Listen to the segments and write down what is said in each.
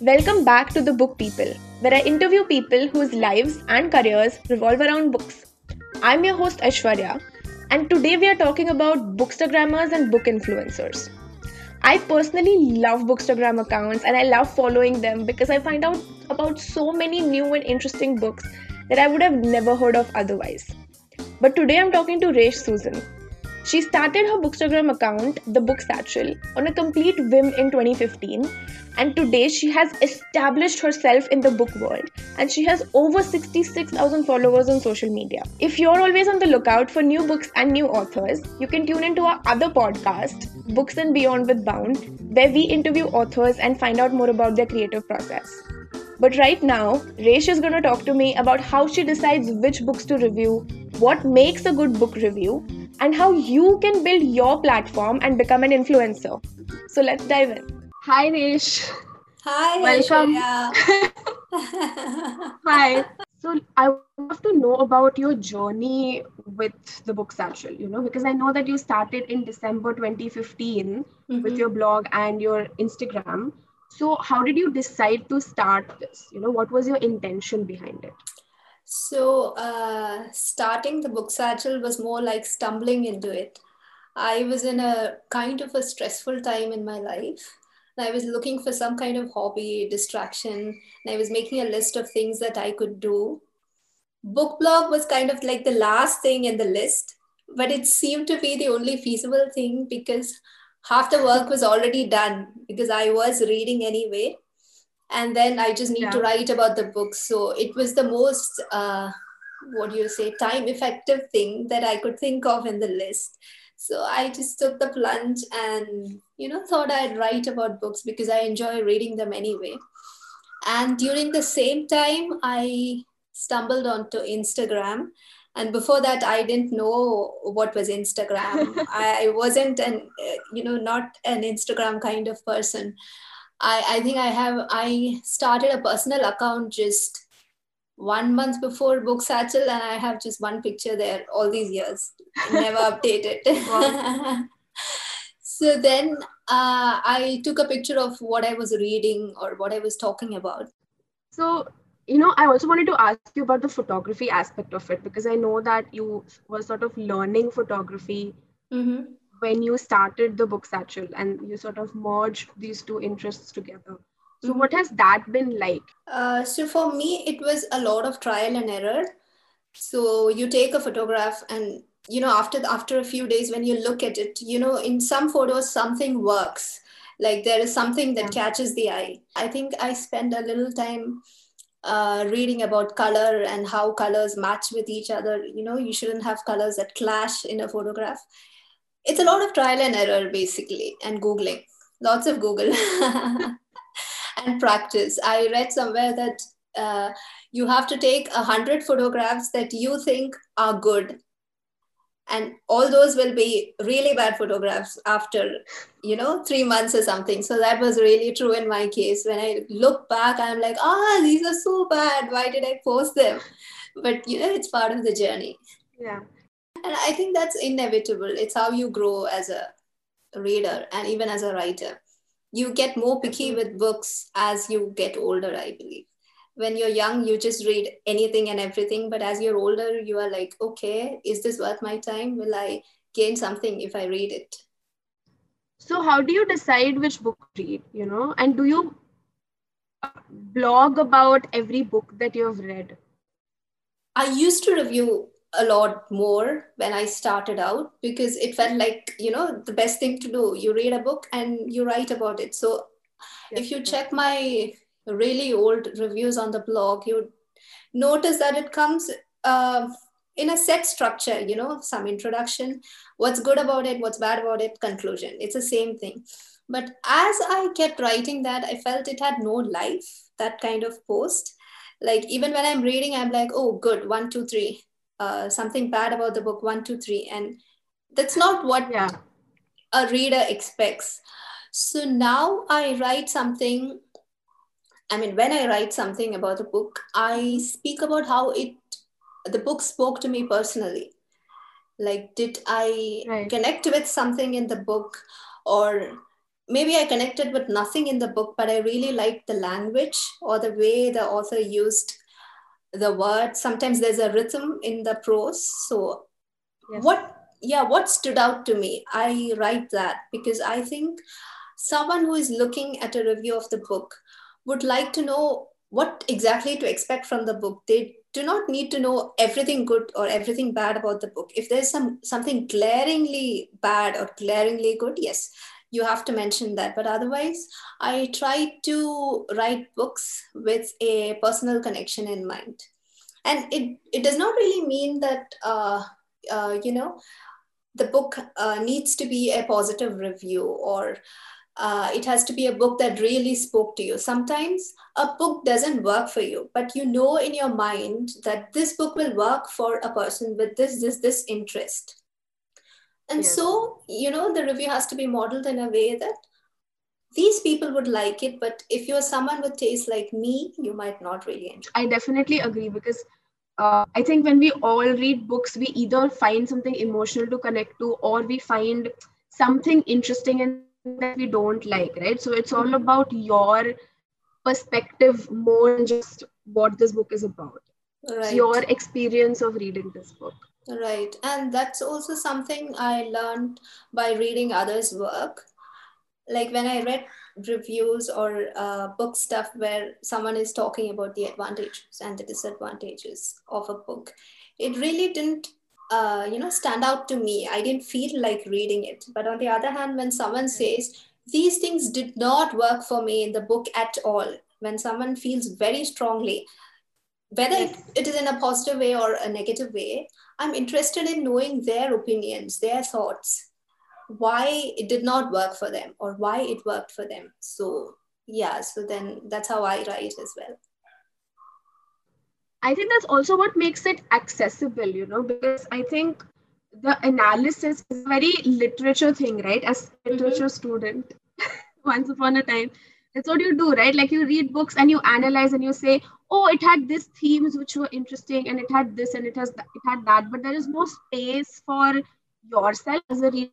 Welcome back to The Book People, where I interview people whose lives and careers revolve around books. I'm your host Aishwarya, and today we are talking about bookstagrammers and book influencers. I personally love bookstagram accounts and I love following them because I find out about so many new and interesting books that I would have never heard of otherwise. But today I'm talking to Resh Susan. She started her Bookstagram account, The Book Satchel, on a complete whim in 2015 and today she has established herself in the book world and she has over 66,000 followers on social media. If you're always on the lookout for new books and new authors, you can tune into our other podcast, Books and Beyond with Bound, where we interview authors and find out more about their creative process. But right now, Resh is going to talk to me about how she decides which books to review, what makes a good book review, and how you can build your platform and become an influencer. So let's dive in. Hi, Resh. Hi, Welcome. Hi. So I want to know about your journey with the book satchel, you know, because I know that you started in December 2015 Mhm. with your blog and your Instagram. So how did you decide to start this? You know, what was your intention behind it? So, uh, starting the book satchel was more like stumbling into it. I was in a kind of a stressful time in my life. I was looking for some kind of hobby, distraction, and I was making a list of things that I could do. Book blog was kind of like the last thing in the list, but it seemed to be the only feasible thing because half the work was already done because I was reading anyway. and then I just need to write about the book. So it was the most, uh, what do you say, time effective thing that I could think of in the list. So I just took the plunge and, you know, thought I'd write about books because I enjoy reading them anyway. And during the same time, I stumbled onto Instagram. And before that, I didn't know what was Instagram. I wasn't an, uh, you know, not an Instagram kind of person. I, I think I have I started a personal account just one month before Book Satchel and I have just one picture there all these years. Never updated. so then uh, I took a picture of what I was reading or what I was talking about. So, you know, I also wanted to ask you about the photography aspect of it because I know that you were sort of learning photography Mm-hmm. when you started the book satchel and you sort of merged these two interests together. So, Mhm. what has that been like? Uh, so for me, it was a lot of trial and error. So you take a photograph, and you know, after after a few days, when you look at it, you know, in some photos something works. Like there is something that Yeah. catches the eye. I think I spend a little time uh, reading about color and how colors match with each other. You know, you shouldn't have colors that clash in a photograph. It's a lot of trial and error, basically, and googling. Lots of Google. and practice. I read somewhere that uh, you have to take a hundred photographs that you think are good, and all those will be really bad photographs after you know three months or something. So that was really true in my case. When I look back, I'm like, ah, these are so bad. Why did I post them? But you know, it's part of the journey, Yeah. and I think that's inevitable. It's how you grow as a reader and even as a writer you get more picky with books as you get older i believe when you're young you just read anything and everything but as you're older you are like okay is this worth my time? Will i gain something if i read it? So, how do you decide which book to read? You know, and do you blog about every book that you have read? i used to review a lot more when i started out because it felt like you know the best thing to do. You read a book and you write about it. So if you check my really old reviews on the blog, you notice that it comes uh, in a set structure, you know, some introduction, what's good about it, what's bad about it, conclusion. It's the same thing. But as I kept writing that, I felt it had no life, that kind of post. Like even when I'm reading, I'm like, oh, good, one, two, three. Uh, something bad about the book, one, two, three. And that's not what Yeah. a reader expects. So now I write something. I mean, when I write something about a book, I speak about how it, the book spoke to me personally. Like, did I Right. connect with something in the book, or maybe I connected with nothing in the book, but I really liked the language or the way the author used the words. Sometimes there's a rhythm in the prose. So, yes. what, yeah, what stood out to me? I write that because I think someone who is looking at a review of the book would like to know what exactly to expect from the book. They do not need to know everything good or everything bad about the book. If there's some something glaringly bad or glaringly good, yes, you have to mention that. But otherwise, I try to write books with a personal connection in mind. And it, it does not really mean that, uh, uh, you know, the book uh, needs to be a positive review or uh, it has to be a book that really spoke to you. Sometimes a book doesn't work for you, but you know in your mind that this book will work for a person with this, this, this interest. And yes. so, you know, the review has to be modeled in a way that these people would like it, but if you're someone with taste like me, you might not really enjoy. I definitely agree because uh, I think when we all read books, we either find something emotional to connect to, or we find something interesting and that we don't like, right? So it's all about your perspective more than just what this book is about. Right. Your experience of reading this book. Right. And that's also something I learned by reading others' work. Like when I read reviews or uh, book stuff where someone is talking about the advantages and the disadvantages of a book, it really didn't uh, you know stand out to me i didn't feel like reading it but on the other hand when someone says these things did not work for me in the book at all when someone feels very strongly whether yes. it is in a positive way or a negative way I'm interested in knowing their opinions, their thoughts, why it did not work for them or why it worked for them. So, yeah, so then that's how I write as well. I think that's also what makes it accessible, you know, because I think the analysis is a very literature thing, right? As a literature mm-hmm. student, once upon a time, that's what you do right like you read books and you analyze and you say oh it had these themes which were interesting and it had this and it has th- it had that but there is no space for yourself as a reader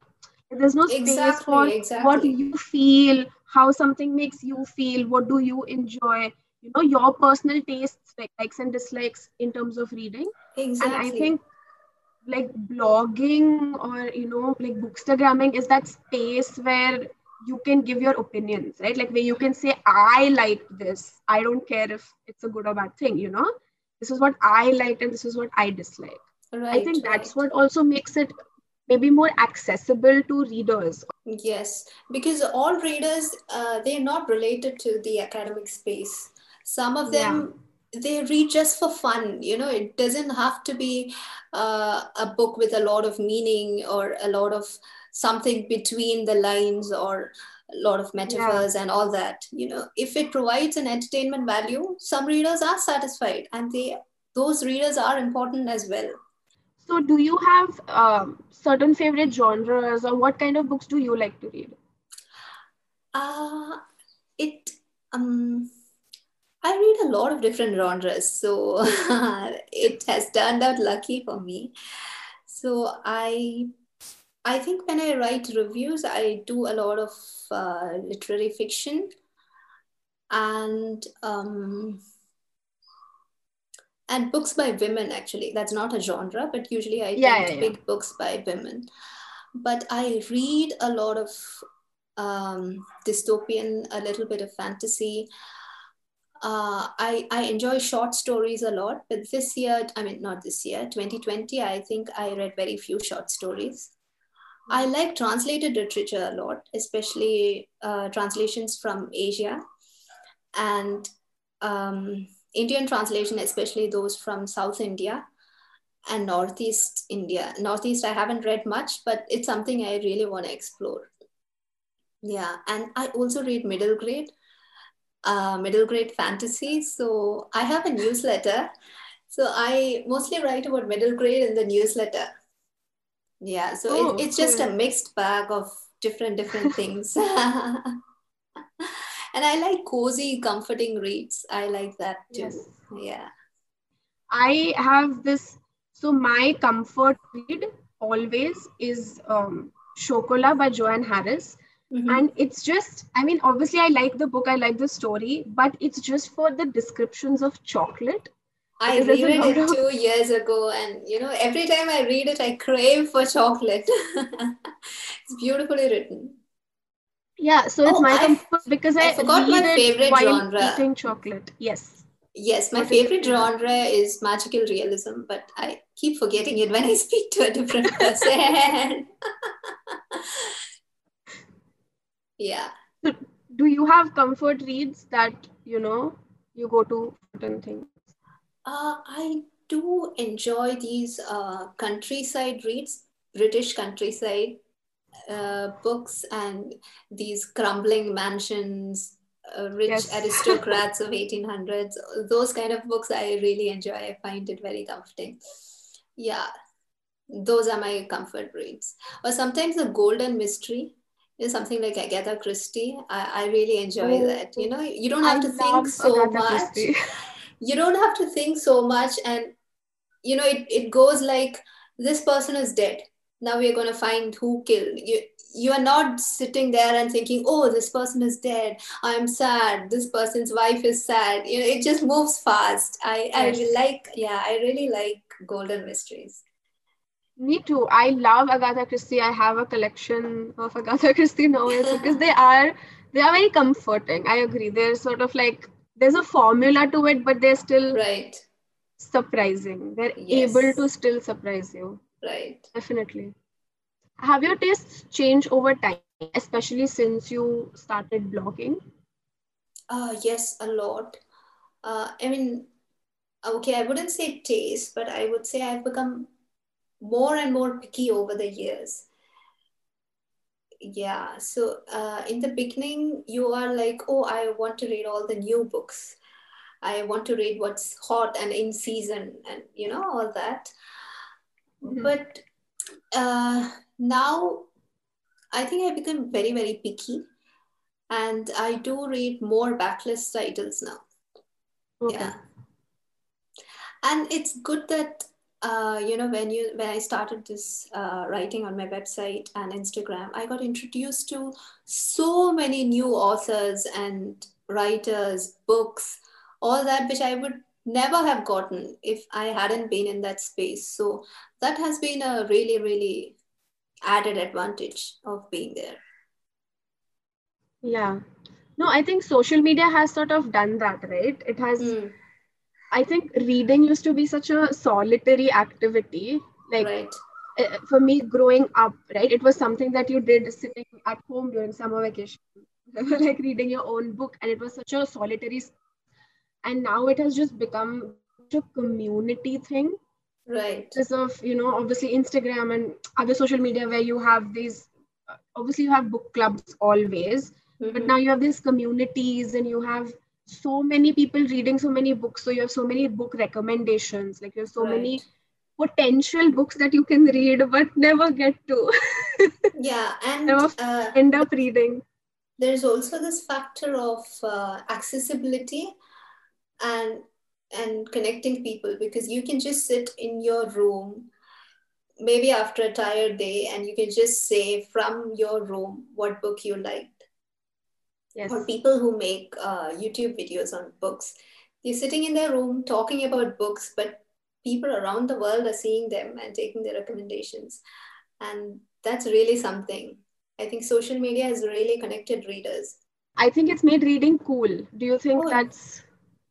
there's no space exactly, for exactly. what you feel how something makes you feel what do you enjoy you know your personal tastes like likes and dislikes in terms of reading. Exactly. and i think like blogging or you know like bookstagramming is that space where you can give your opinions right? Like where you can say i like this. I don't care if it's a good or bad thing you know? This is what i liked and this is what i dislike. Right, i think that's right. what also makes it maybe more accessible to readers. Yes because all readers uh, they're not related to the academic space some of them yeah they read just for fun you know it doesn't have to be uh, a book with a lot of meaning or a lot of something between the lines or a lot of metaphors yeah. and all that you know. If it provides an entertainment value some readers are satisfied and they those readers are important as well. So do you have um, certain favorite genres or what kind of books do you like to read? Uh it um I read a lot of different genres, so it has turned out lucky for me. So I I think when I write reviews, I do a lot of uh, literary fiction and um, and books by women. Actually, that's not a genre, but usually I yeah, yeah, yeah. pick books by women. But I read a lot of um, dystopian, a little bit of fantasy. Uh, I, I enjoy short stories a lot, but this year, I mean, not this year, 2020, I think I read very few short stories. I like translated literature a lot, especially uh, translations from Asia and um, Indian translation, especially those from South India and Northeast India. Northeast, I haven't read much, but it's something I really want to explore. Yeah, and I also read middle grade, uh, middle grade fantasy. So I have a newsletter. So I mostly write about middle grade in the newsletter. Yeah so oh, it, it's just a mixed bag of different different things. And i like cozy comforting reads. I like that too. Yes. yeah. I have this so my comfort read always is um Chocolat by joanne harris Mm-hmm. And it's just, I mean, obviously, I like the book, I like the story, but it's just for the descriptions of chocolate. I read it of... two years ago, and you know, every time I read it, I crave for chocolate. it's beautifully written. Yeah, so it's oh, my comfort because I, I forgot my favorite genre. Eating chocolate, yes. Yes, my favorite genre is magical realism, but I keep forgetting it when I speak to a different person. yeah. do you have comfort reads that you know you go to certain things? Uh, I do enjoy these uh, countryside reads, British countryside uh, books, and these crumbling mansions uh, rich yes. aristocrats of 1800s those kind of books i really enjoy i find it very comforting yeah those are my comfort reads or sometimes the golden mystery is something like agatha christie i, I really enjoy oh, that you know? You don't have I to think so agatha much. you don't have to think so much and you know it, it goes like this person is dead. Now we're going to find who killed you. You are not sitting there and thinking oh this person is dead. I'm sad. This person's wife is sad. You know it just moves fast. I yes. i like yeah i really like golden mysteries me too. I love agatha christie. I have a collection of agatha christie novels because they are they are very comforting. I agree. They're sort of like there's a formula to it but they're still right. surprising. They're yes. able to still surprise you. Right. Definitely. Have your tastes changed over time, especially since you started blogging? Uh, yes, a lot. Uh, I mean, okay, I wouldn't say taste, but I would say I've become more and more picky over the years. Yeah, so uh, in the beginning, you are like, oh, I want to read all the new books. I want to read what's hot and in season and, you know, all that. Mm-hmm. But uh, now I think I become very, very picky and I do read more backlist titles now. Okay. Yeah. And it's good that uh, you know when you when I started this uh, writing on my website and Instagram, I got introduced to so many new authors and writers, books, all that which I would never have gotten if I hadn't been in that space. So that has been a really, really added advantage of being there. Yeah. No, I think social media has sort of done that, right? It has, mm. I think reading used to be such a solitary activity. Like, right. Uh, for me growing up, right, it was something that you did sitting at home during summer vacation, like reading your own book, and it was such a solitary. And now it has just become a community thing right because of you know obviously instagram and other social media where you have these obviously you have book clubs always mm-hmm. but now you have these communities and you have so many people reading so many books so you have so many book recommendations like you have so right. many potential books that you can read but never get to. Yeah and uh, end up reading. there's also this factor of uh, accessibility and and connecting people because you can just sit in your room maybe after a tired day and you can just say from your room what book you liked yes. or people who make uh, youtube videos on books they're sitting in their room talking about books but people around the world are seeing them and taking their recommendations and that's really something i think social media has really connected readers i think it's made reading cool do you think oh, that's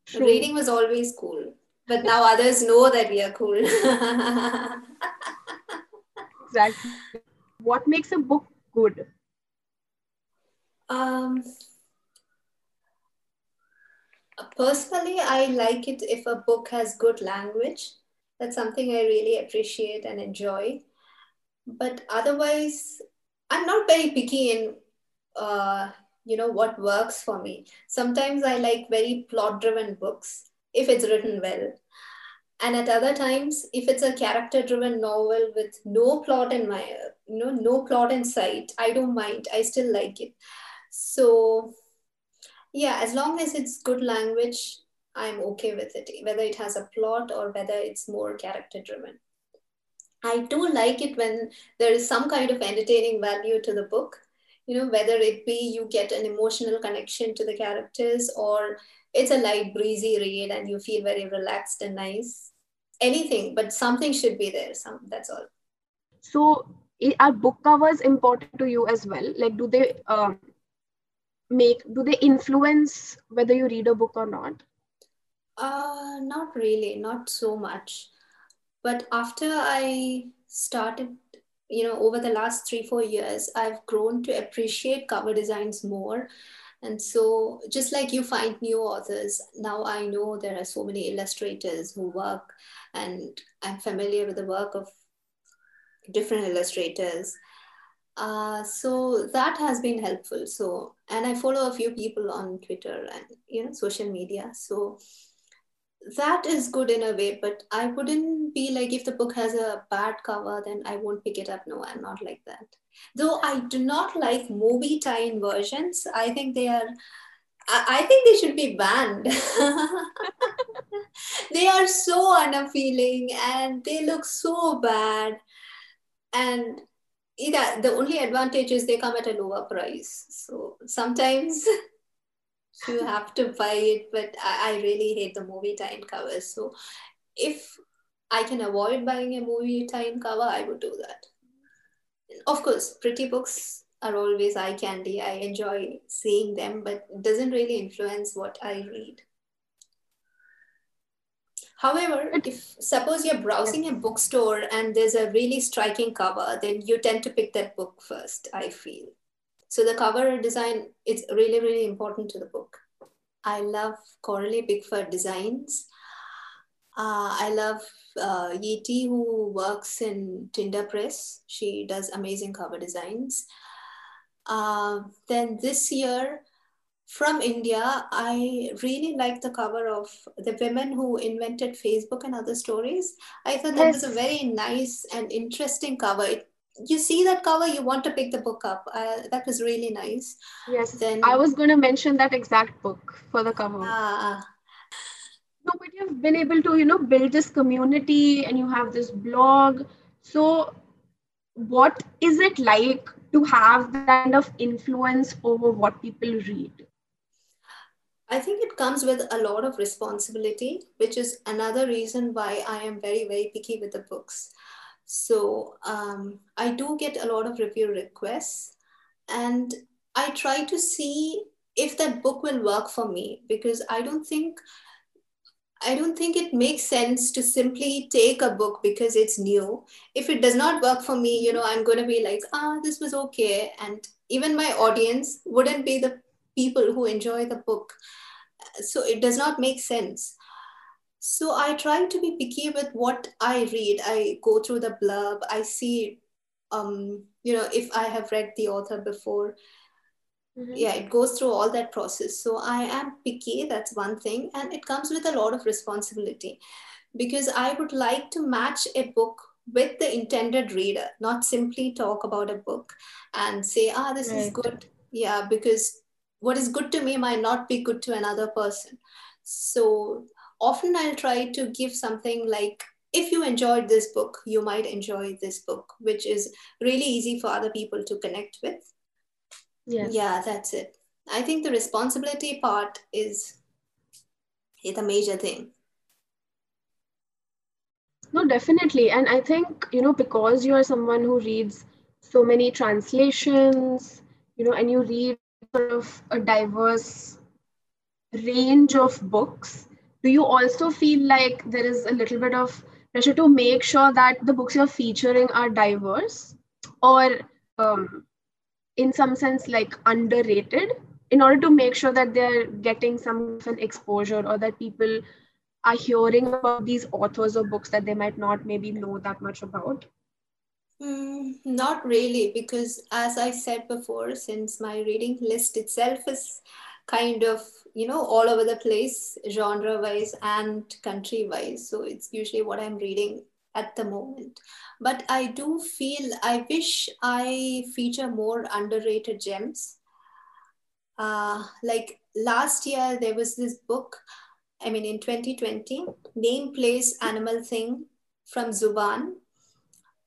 True. Reading was always cool, but now others know that we are cool. exactly. What makes a book good? Um, personally, I like it if a book has good language. That's something I really appreciate and enjoy. But otherwise, I'm not very picky in uh, you know what works for me sometimes i like very plot driven books if it's written well and at other times if it's a character driven novel with no plot in my you know no plot in sight i don't mind i still like it so yeah as long as it's good language i'm okay with it whether it has a plot or whether it's more character driven. I do like it when there is some kind of entertaining value to the book you know whether it be you get an emotional connection to the characters or it's a light breezy read and you feel very relaxed and nice. Anything but something should be there some that's all. So are book covers important to you as well? Like do they um, make do they influence whether you read a book or not? Uh not really not so much. But after i started you know over the last 3 4 years i've grown to appreciate cover designs more. And so just like you find new authors now i know there are so many illustrators who work and i'm familiar with the work of different illustrators uh, so that has been helpful. So and i follow a few people on twitter and you know social media. So that is good in a way but i wouldn't be like if the book has a bad cover then i won't pick it up. No i'm not like that. Though i do not like movie tie-in versions. I think they are I think they should be banned. they are so unappealing and they look so bad. And yeah, the only advantage is they come at a lower price. So sometimes you have to buy it, but I, I really hate the movie tie-in covers. So if I can avoid buying a movie tie-in cover, I would do that. Of course, pretty books are always eye candy. I enjoy seeing them, but it doesn't really influence what I read. However, if suppose you're browsing a bookstore and there's a really striking cover, then you tend to pick that book first, I feel. So the cover design is really, really important to the book. I love Coralie Bickford designs. Uh, I love uh, Yeti, who works in Tinder Press. She does amazing cover designs. Uh, then this year, from India, I really like the cover of The Women Who Invented Facebook and Other Stories. I thought that yes. was a very nice and interesting cover. It, you see that cover, you want to pick the book up. Uh, that was really nice. Yes. Then I was going to mention that exact book for the cover. Ah. No, but you've been able to, you know, build this community and you have this blog. So, what is it like to have that kind of influence over what people read? I think it comes with a lot of responsibility, which is another reason why I am very, very picky with the books. So um, I do get a lot of review requests, and I try to see if that book will work for me because I don't think I don't think it makes sense to simply take a book because it's new. If it does not work for me, you know, I'm going to be like, ah, this was okay. And even my audience wouldn't be the people who enjoy the book. So it does not make sense. So I try to be picky with what I read. I go through the blurb, I see, um, you know, if I have read the author before. Mm-hmm. Yeah, it goes through all that process. So I am picky, that's one thing. And it comes with a lot of responsibility because I would like to match a book with the intended reader, not simply talk about a book and say, ah, this right. is good. Yeah, because what is good to me might not be good to another person. So often I'll try to give something like, if you enjoyed this book, you might enjoy this book, which is really easy for other people to connect with. Yes. Yeah, that's it. I think the responsibility part is, is a major thing. No, definitely. And I think, you know, because you are someone who reads so many translations, you know, and you read sort of a diverse range of books, do you also feel like there is a little bit of pressure to make sure that the books you're featuring are diverse? Or um, in some sense like underrated? In order to make sure that they're getting some of an exposure or that people are hearing about these authors or books that they might not maybe know that much about Mm, not really, because as I said before, since my reading list itself is kind of, you know, all over the place, genre wise and country wise. So it's usually what I'm reading at the moment. But I do feel I wish I feature more underrated gems. Uh, like last year, there was this book, I mean, in 2020, Name, Place, Animal Thing from Zubaan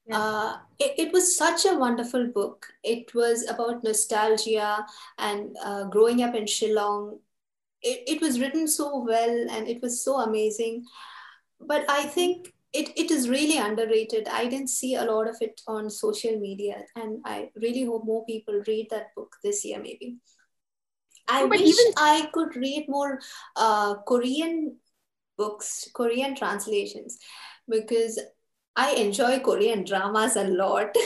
yeah. uh, it, it, was such a wonderful book. It was about nostalgia and uh, growing up in Shillong. It, it was written so well and it was so amazing. But I think it, it is really underrated. I didn't see a lot of it on social media, and I really hope more people read that book this year, maybe. I wish even... I could read more uh, Korean books, Korean translations, because I enjoy Korean dramas a lot.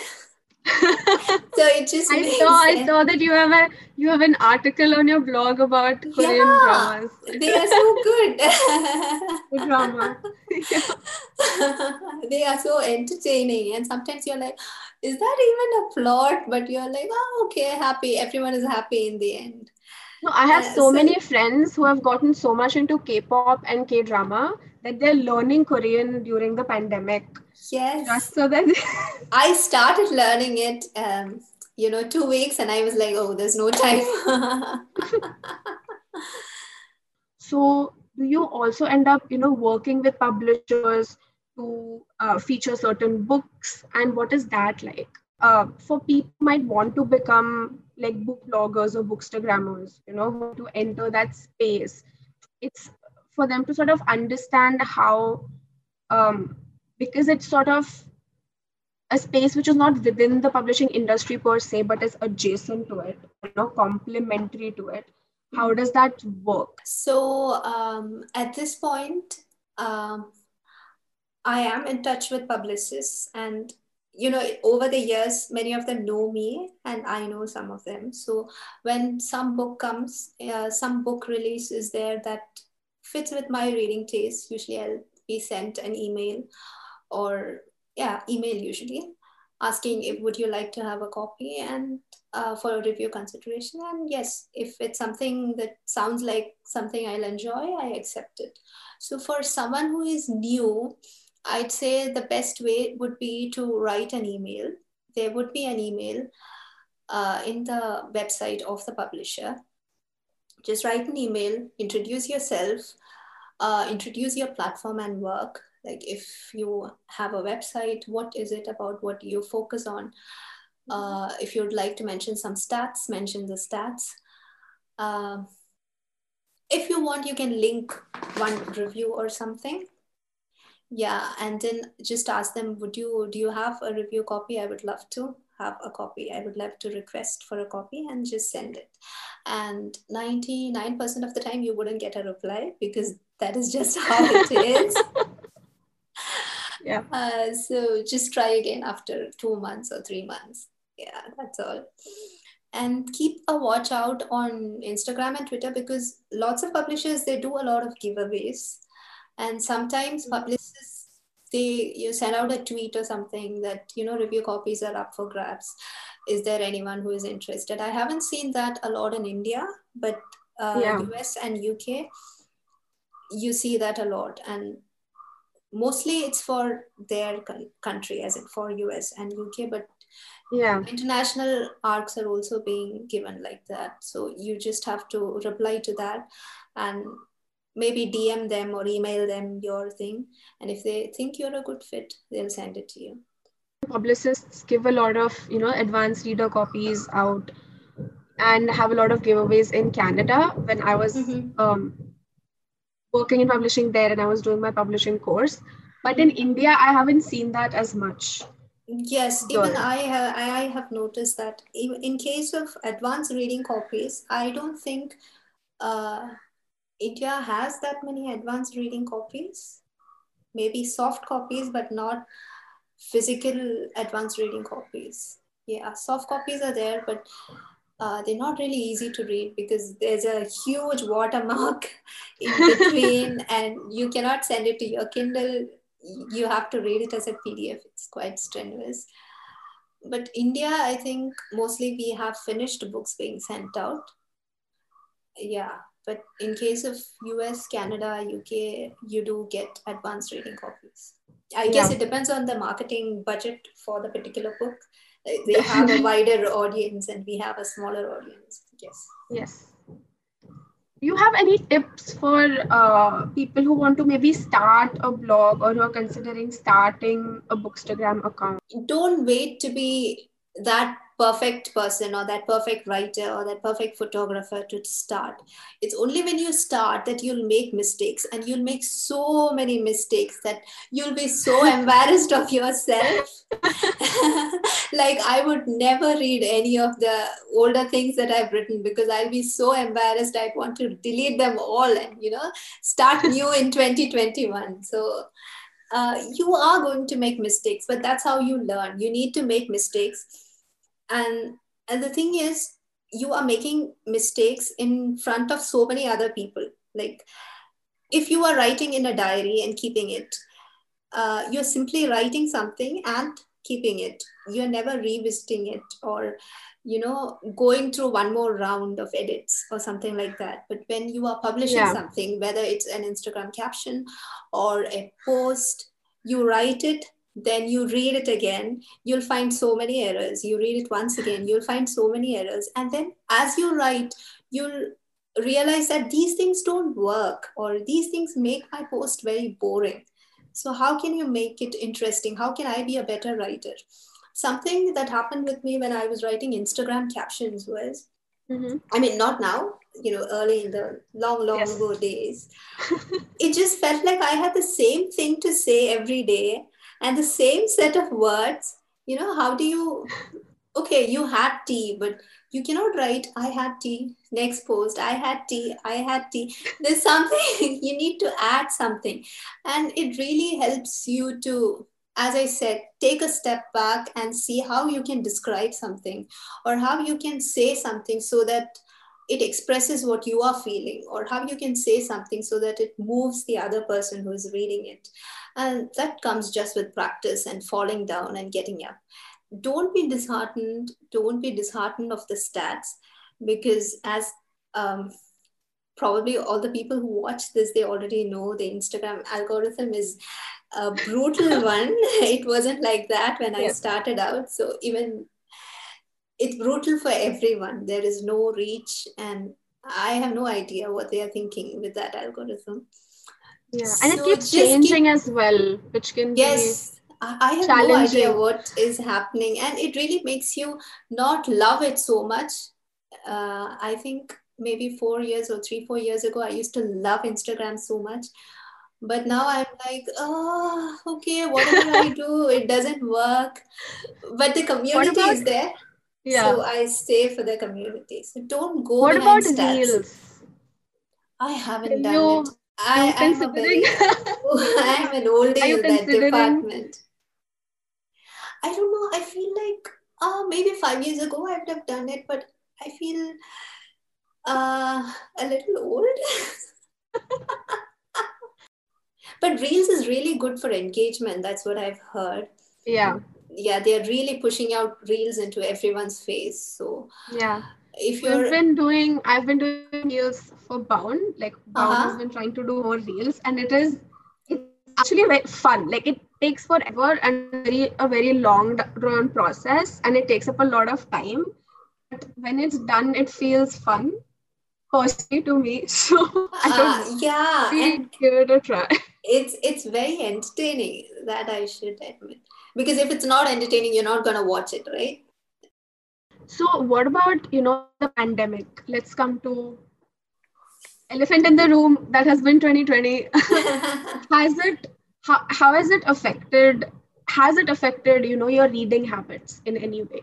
so it just I saw sense. I saw that you have a you have an article on your blog about Korean yeah, dramas. they are so good. the drama. they are so entertaining, and sometimes you're like, "Is that even a plot?" But you're like, "Oh, okay, happy. Everyone is happy in the end." No, I have uh, so, so many friends who have gotten so much into K-pop and K-drama that they're learning Korean during the pandemic. Yes. Just so that I started learning it, um, you know, two weeks, and I was like, oh, there's no time. so, do you also end up, you know, working with publishers to uh, feature certain books, and what is that like? Uh, for people might want to become like book bloggers or bookstagrammers, you know, to enter that space. It's for them to sort of understand how um, because it's sort of a space which is not within the publishing industry per se but is adjacent to it you know complementary to it how does that work? So um, at this point um, i am in touch with publicists and you know over the years many of them know me and i know some of them. So when some book comes uh, some book release is there that fits with my reading taste, usually I'll be sent an email or yeah, email usually asking if would you like to have a copy? and uh, for a review consideration. And yes if it's something that sounds like something i'll enjoy i accept it. So for someone who is new i'd say the best way would be to write an email. There would be an email uh, in the website of the publisher just write an email introduce yourself uh, introduce your platform and work. Like if you have a website what is it about what you focus on? Uh, if you'd like to mention some stats mention the stats. Uh, if you want you can link one review or something. Yeah and then just ask them would you do you have a review copy? I would love to have a copy. I would love to request for a copy and just send it. And 99% of the time you wouldn't get a reply because that is just how it is. Yeah. Uh, so just try again after two months or three months. Yeah that's all. And keep a watch out on instagram and twitter because lots of publishers they do a lot of giveaways. And sometimes mm-hmm. They you send out a tweet or something that you know review copies are up for grabs. Is there anyone who is interested? I haven't seen that a lot in india but uh, yeah. us and uk you see that a lot. And mostly it's for their country as in for us and uk but yeah. international arcs are also being given like that. So you just have to reply to that. And maybe dm them or email them your thing and if they think you're a good fit they'll send it to you publicists give a lot of you know advanced reader copies out and have a lot of giveaways in canada when i was mm-hmm. um, working in publishing there and I was doing my publishing course. But in India, I haven't seen that as much. Yes, even I, have, I have noticed that in case of advanced reading copies, I don't think uh, India has that many advanced reading copies. Maybe soft copies, but not physical advanced reading copies. Yeah, soft copies are there, but uh, they're not really easy to read because there's a huge watermark in between and you cannot send it to your kindle you have to read it as a pdf it's quite strenuous but india i think mostly we have finished books being sent out yeah but in case of us canada uk you do get advanced reading copies. I yeah. guess it depends on the marketing budget for the particular book. They have a wider audience and we have a smaller audience yes yes. Do you have any tips for uh, people who want to maybe start a blog or who are considering starting a bookstagram account? Don't wait to be that perfect person or that perfect writer or that perfect photographer to start. It's only when you start that you'll make mistakes and you'll make so many mistakes that you'll be so embarrassed of yourself. like I would never read any of the older things that I've written because I'll be so embarrassed. I'd want to delete them all and, you know, start new in 2021. So uh, you are going to make mistakes, but that's how you learn. You need to make mistakes and and the thing is you are making mistakes in front of so many other people. Like if you are writing in a diary and keeping it uh, you're simply writing something and keeping it. You're never revisiting it or you know going through one more round of edits or something like that. But when you are publishing yeah. something whether it's an instagram caption or a post you write it then you read it again you'll find so many errors. You read it once again you'll find so many errors. And then as you write you'll realize that these things don't work or these things make my post very boring. So how can you make it interesting? How can i be a better writer? Something that happened with me when i was writing instagram captions was mm-hmm. i mean not now you know early in the long long yes. ago days. It just felt like i had the same thing to say every day and the same set of words you know how do you okay you had tea but you cannot write i had tea next post i had tea i had tea. There's something you need to add something. And it really helps you to as i said take a step back and see how you can describe something or how you can say something so that it expresses what you are feeling or how you can say something so that it moves the other person who is reading it. And that comes just with practice and falling down and getting up. Don't be disheartened don't be disheartened of the stats because as um, probably all the people who watch this they already know the instagram algorithm is a brutal one. It wasn't like that when yeah. i started out. So even it's brutal for everyone. There is no reach, and I have no idea what they are thinking with that algorithm. Yeah, and so it keeps changing keep, as well, which can yes, I have no idea what is happening, and it really makes you not love it so much. Uh, I think maybe four years or three, four years ago, I used to love Instagram so much. But now I'm like, oh, okay, what do I do? It doesn't work. But the community is there yeah. So I stay for the community. So don't go. What about stats. reels? I haven't done you, it. I am very, I am an oldie in that department. I don't know. I feel like uh, maybe five years ago I would have done it, but I feel uh, a little old. but reels is really good for engagement. That's what I've heard. Yeah yeah they're really pushing out reels into everyone's face. So yeah. if you're We've been doing i've been doing reels for bound. Like bound uh-huh. has been trying to do more reels and it is it's actually very fun. Like it takes forever and very a very long drawn process and it takes up a lot of time. But when it's done it feels fun. Personally to me so uh, yeah really give it a try. it's it's very entertaining that i should admit because if it's not entertaining you're not going to watch it right? So what about you know the pandemic? Let's come to elephant in the room that has been 2020 has it how, how has it affected has it affected you know your reading habits in any way?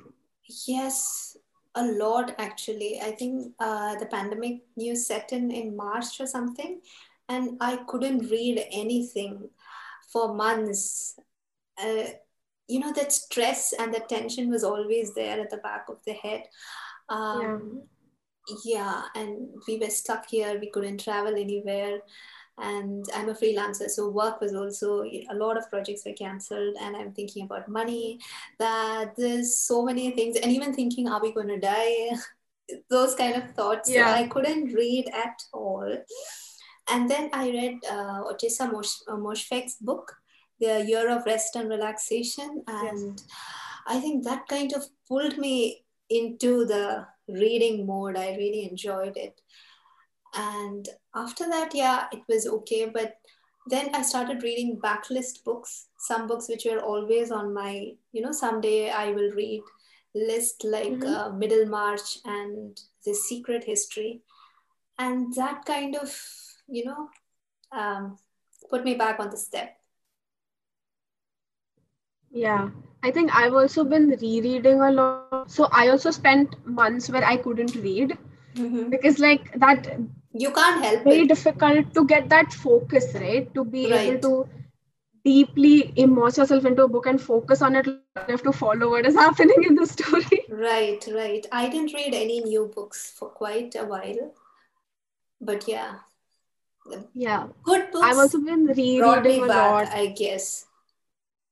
Yes a lot actually. I think uh, the pandemic news set in in march or something and i couldn't read anything for months. Uh, you know that stress and the tension was always there at the back of the head. Um, yeah. yeah and we were stuck here. We couldn't travel anywhere. And i'm a freelancer so work was also a lot of projects were cancelled and i'm thinking about money. That there's so many things. And even thinking are we going to die? Those kind of thoughts yeah. so i couldn't read at all. And then i read uh, Ottessa Mosh- uh, Moshfegh's book the year of rest and relaxation and yes. i think that kind of pulled me into the reading mode i really enjoyed it And after that, yeah, it was okay. But then I started reading backlist books, some books which were always on my, you know, someday I will read list like mm-hmm. uh, Middlemarch and The Secret History. And that kind of, you know, um, put me back on the step. Yeah, I think I've also been rereading a lot. So I also spent months where I couldn't read mm-hmm. because, like, that you can't help it. very it. difficult to get that focus, right? To be right. able to deeply immerse yourself into a book and focus on it. You have to follow what is happening in the story. Right, right. I didn't read any new books for quite a while, but yeah, yeah, good books. I've also been rereading a back, lot. I guess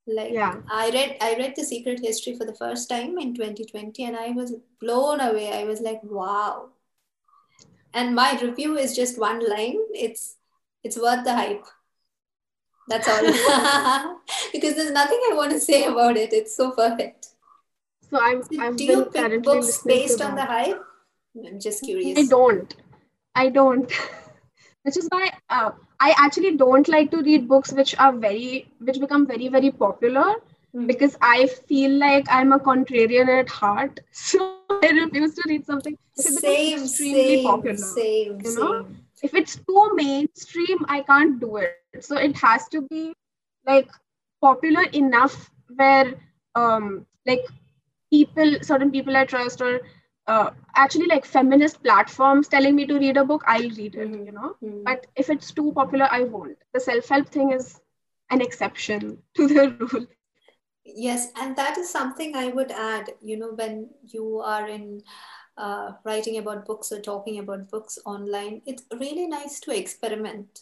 like yeah. I read i read the secret history for the first time in 2020 and i was blown away. I was like wow. And my review is just one line. It's it's worth the hype. That's all. Because there's nothing i want to say about it. It's so perfect. So i'm so do you pick books based on the hype? I'm just curious. i don't. I don't. Which is why uh, I actually don't like to read books which are very, which become very, very popular mm-hmm. because I feel like I'm a contrarian at heart. So I refuse to read something same, extremely same, popular. Same, you know? Same. If it's too mainstream, I can't do it. So it has to be like popular enough where um like people certain people I trust or uh, actually like feminist platforms telling me to read a book i'll read it mm-hmm. you know mm-hmm. but if it's too popular i won't the self-help thing is an exception to the rule yes and that is something i would add you know when you are in uh, writing about books or talking about books online it's really nice to experiment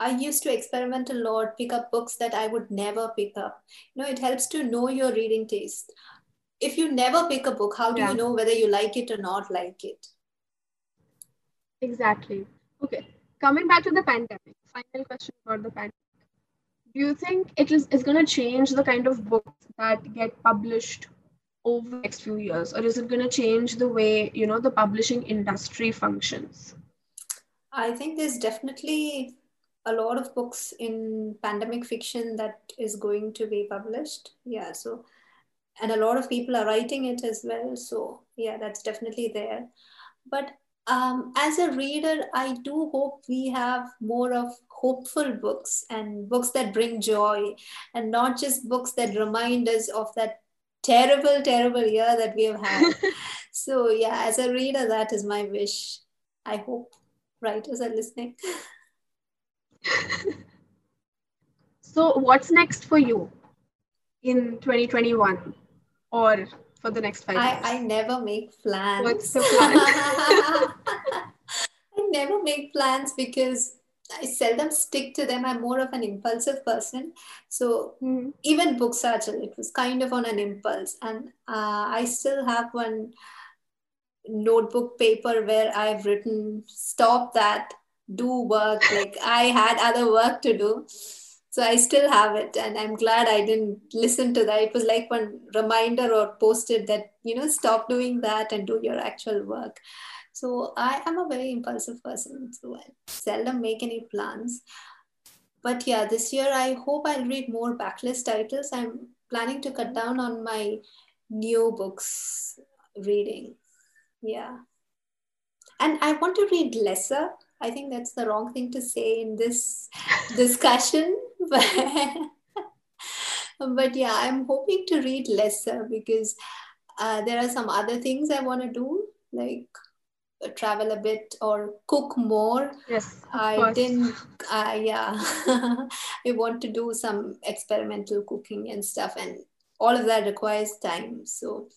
I used to experiment a lot, pick up books that I would never pick up. You know, it helps to know your reading taste if you never pick a book how do yeah. you know whether you like it or not like it? Exactly. Okay coming back to the pandemic final question about the pandemic. Do you think it is, is going to change the kind of books that get published over the next few years or is it going to change the way you know the publishing industry functions? I think there's definitely a lot of books in pandemic fiction that is going to be published. Yeah so and a lot of people are writing it as well. So yeah that's definitely there. But um, as a reader i do hope we have more of hopeful books and books that bring joy and not just books that remind us of that terrible terrible year that we have had. So yeah as a reader that is my wish. I hope writers are listening. So what's next for you in 2021 or for the next five I, years? I never make plans. What's the plan? I never make plans because I seldom stick to them. I'm more of an impulsive person. So mm. even books actually, it was kind of on an impulse. And uh, I still have one notebook paper where I've written, stop that, do work. Like I had other work to do so i still have it and i'm glad i didn't listen to that. It was like one reminder or posted that you know stop doing that and do your actual work. So i am a very impulsive person so i seldom make any plans. But yeah this year i hope i'll read more backlist titles. I'm planning to cut down on my new books reading. Yeah. And i want to read lesser. I think that's the wrong thing to say in this discussion. but yeah, I'm hoping to read lesser because uh, there are some other things I want to do, like uh, travel a bit or cook more. Yes, I course. didn't. Uh, yeah, I want to do some experimental cooking and stuff, and all of that requires time. So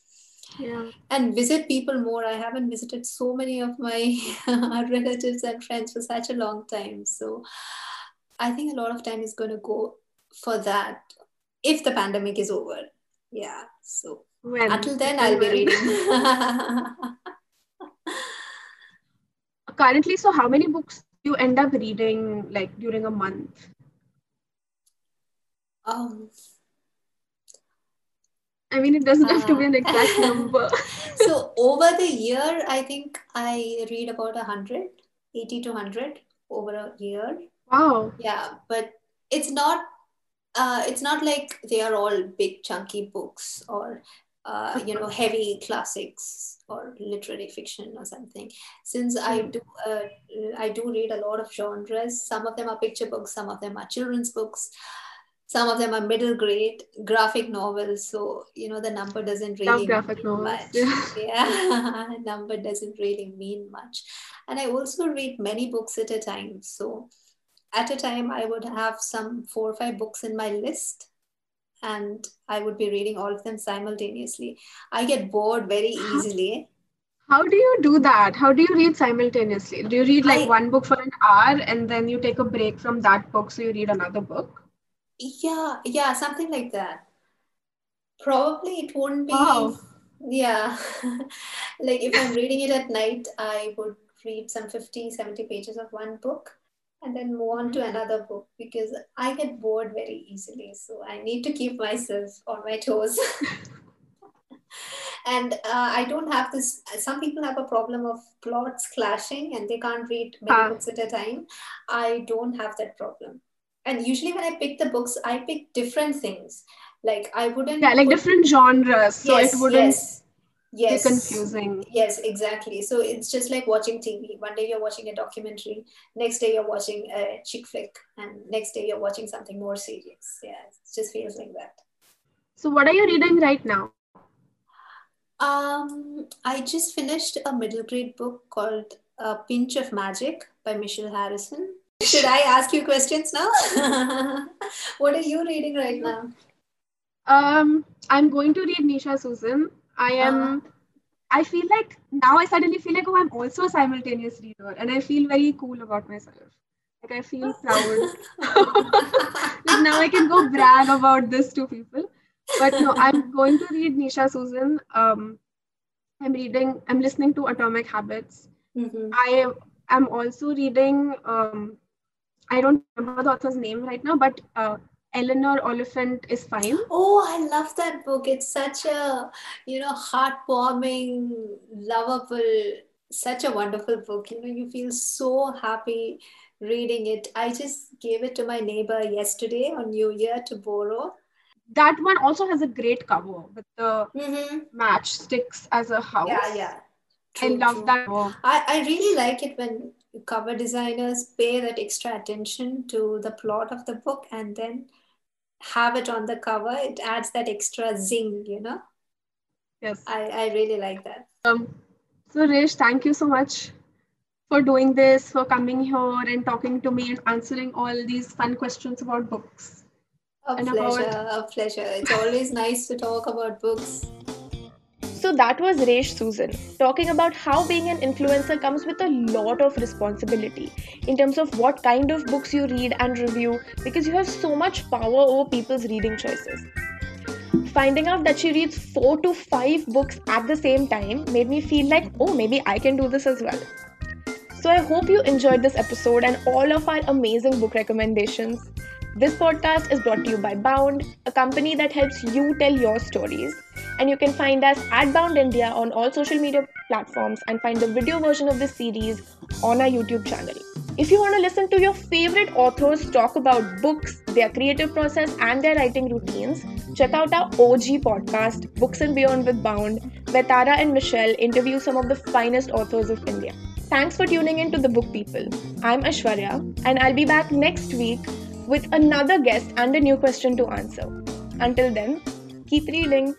yeah. and visit people more. I haven't visited so many of my relatives and friends for such a long time. So I think a lot of time is going to go for that if the pandemic is over. Yeah. So when? until then, I'll be reading. Currently, so how many books do you end up reading like during a month? Um, I mean, it doesn't have to be an exact ah. number. so over the year, I think I read about a hundred. 80 to 100 over a year. Wow. Yeah, but it's not uh, it's not like they are all big chunky books or uh, you know heavy classics or literary fiction or something. Since i do uh, i do read a lot of genres some of them are picture books some of them are children's books some of them are middle grade graphic novels. So you know the number doesn't really graphic mean novels. much. yeah number doesn't really mean much. And i also read many books at a time so at a time i would have some four or five books in my list and I would be reading all of them simultaneously. I get bored very easily. How do you do that? How do you read simultaneously? Do you read like I- one book for an hour and then you take a break from that book so you read another book? Yeah, yeah, something like that. Probably it won't be, Wow. yeah. like if I'm reading it at night, I would read some 50, 70 pages of one book and then move on to another book because I get bored very easily. So I need to keep myself on my toes. and uh, I don't have this. Some people have a problem of plots clashing and they can't read many Huh. books at a time. I don't have that problem. And usually when I pick the books, I pick different things. Like I wouldn't Yeah, like put- different genres. So yes, it wouldn't yes, yes. be confusing. Yes, exactly. So it's just like watching TV. One day you're watching a documentary, next day you're watching a chick flick, and next day you're watching something more serious. Yeah, it just feels like that. So what are you reading right now? Um, I just finished a middle grade book called A Pinch of Magic by Michelle Harrison. Should I ask you questions now? what are you reading right now? Um, I'm going to read Nisha Susan. I am. Uh-huh. I feel like now I suddenly feel like oh, I'm also a simultaneous reader, and I feel very cool about myself. Like I feel proud. like now I can go brag about this to people. But no, I'm going to read Nisha Susan. Um, I'm reading. I'm listening to Atomic Habits. Mhm. I am also reading. Um, I don't remember the author's name right now, but uh, Eleanor Oliphant is fine. Oh, I love that book. It's such a, you know, heartwarming, lovable, such a wonderful book. You know, you feel so happy reading it. I just gave it to my neighbor yesterday on New Year to borrow. That one also has a great cover with the Mm-hmm. matchsticks as a house. Yeah, yeah. I love true. that cover. I, I really like it when cover designers pay that extra attention to the plot of the book and then have it on the cover. It adds that extra zing, you know. Yes. I, I really like that. Um, so, Resh, thank you so much for doing this, for coming here and talking to me and answering all these fun questions about books. A And about- pleasure, a pleasure. It's always nice to talk about books. So that was Resh Susan talking about how being an influencer comes with a lot of responsibility in terms of what kind of books you read and review because you have so much power over people's reading choices. Finding out that she reads 4 to 5 books at the same time made me feel like, oh, maybe I can do this as well. So I hope you enjoyed this episode and all of our amazing book recommendations. This podcast is brought to you by Bound, a company that helps you tell your stories. And you can find us at Bound India on all social media platforms and find the video version of this series on our YouTube channel. If you want to listen to your favorite authors talk about books, their creative process, and their writing routines, check out our OG podcast, Books and Beyond with Bound, where Tara and Michelle interview some of the finest authors of India. Thanks for tuning in to The Book People. I'm Aishwarya, and I'll be back next week with another guest and a new question to answer. Until then, keep reading.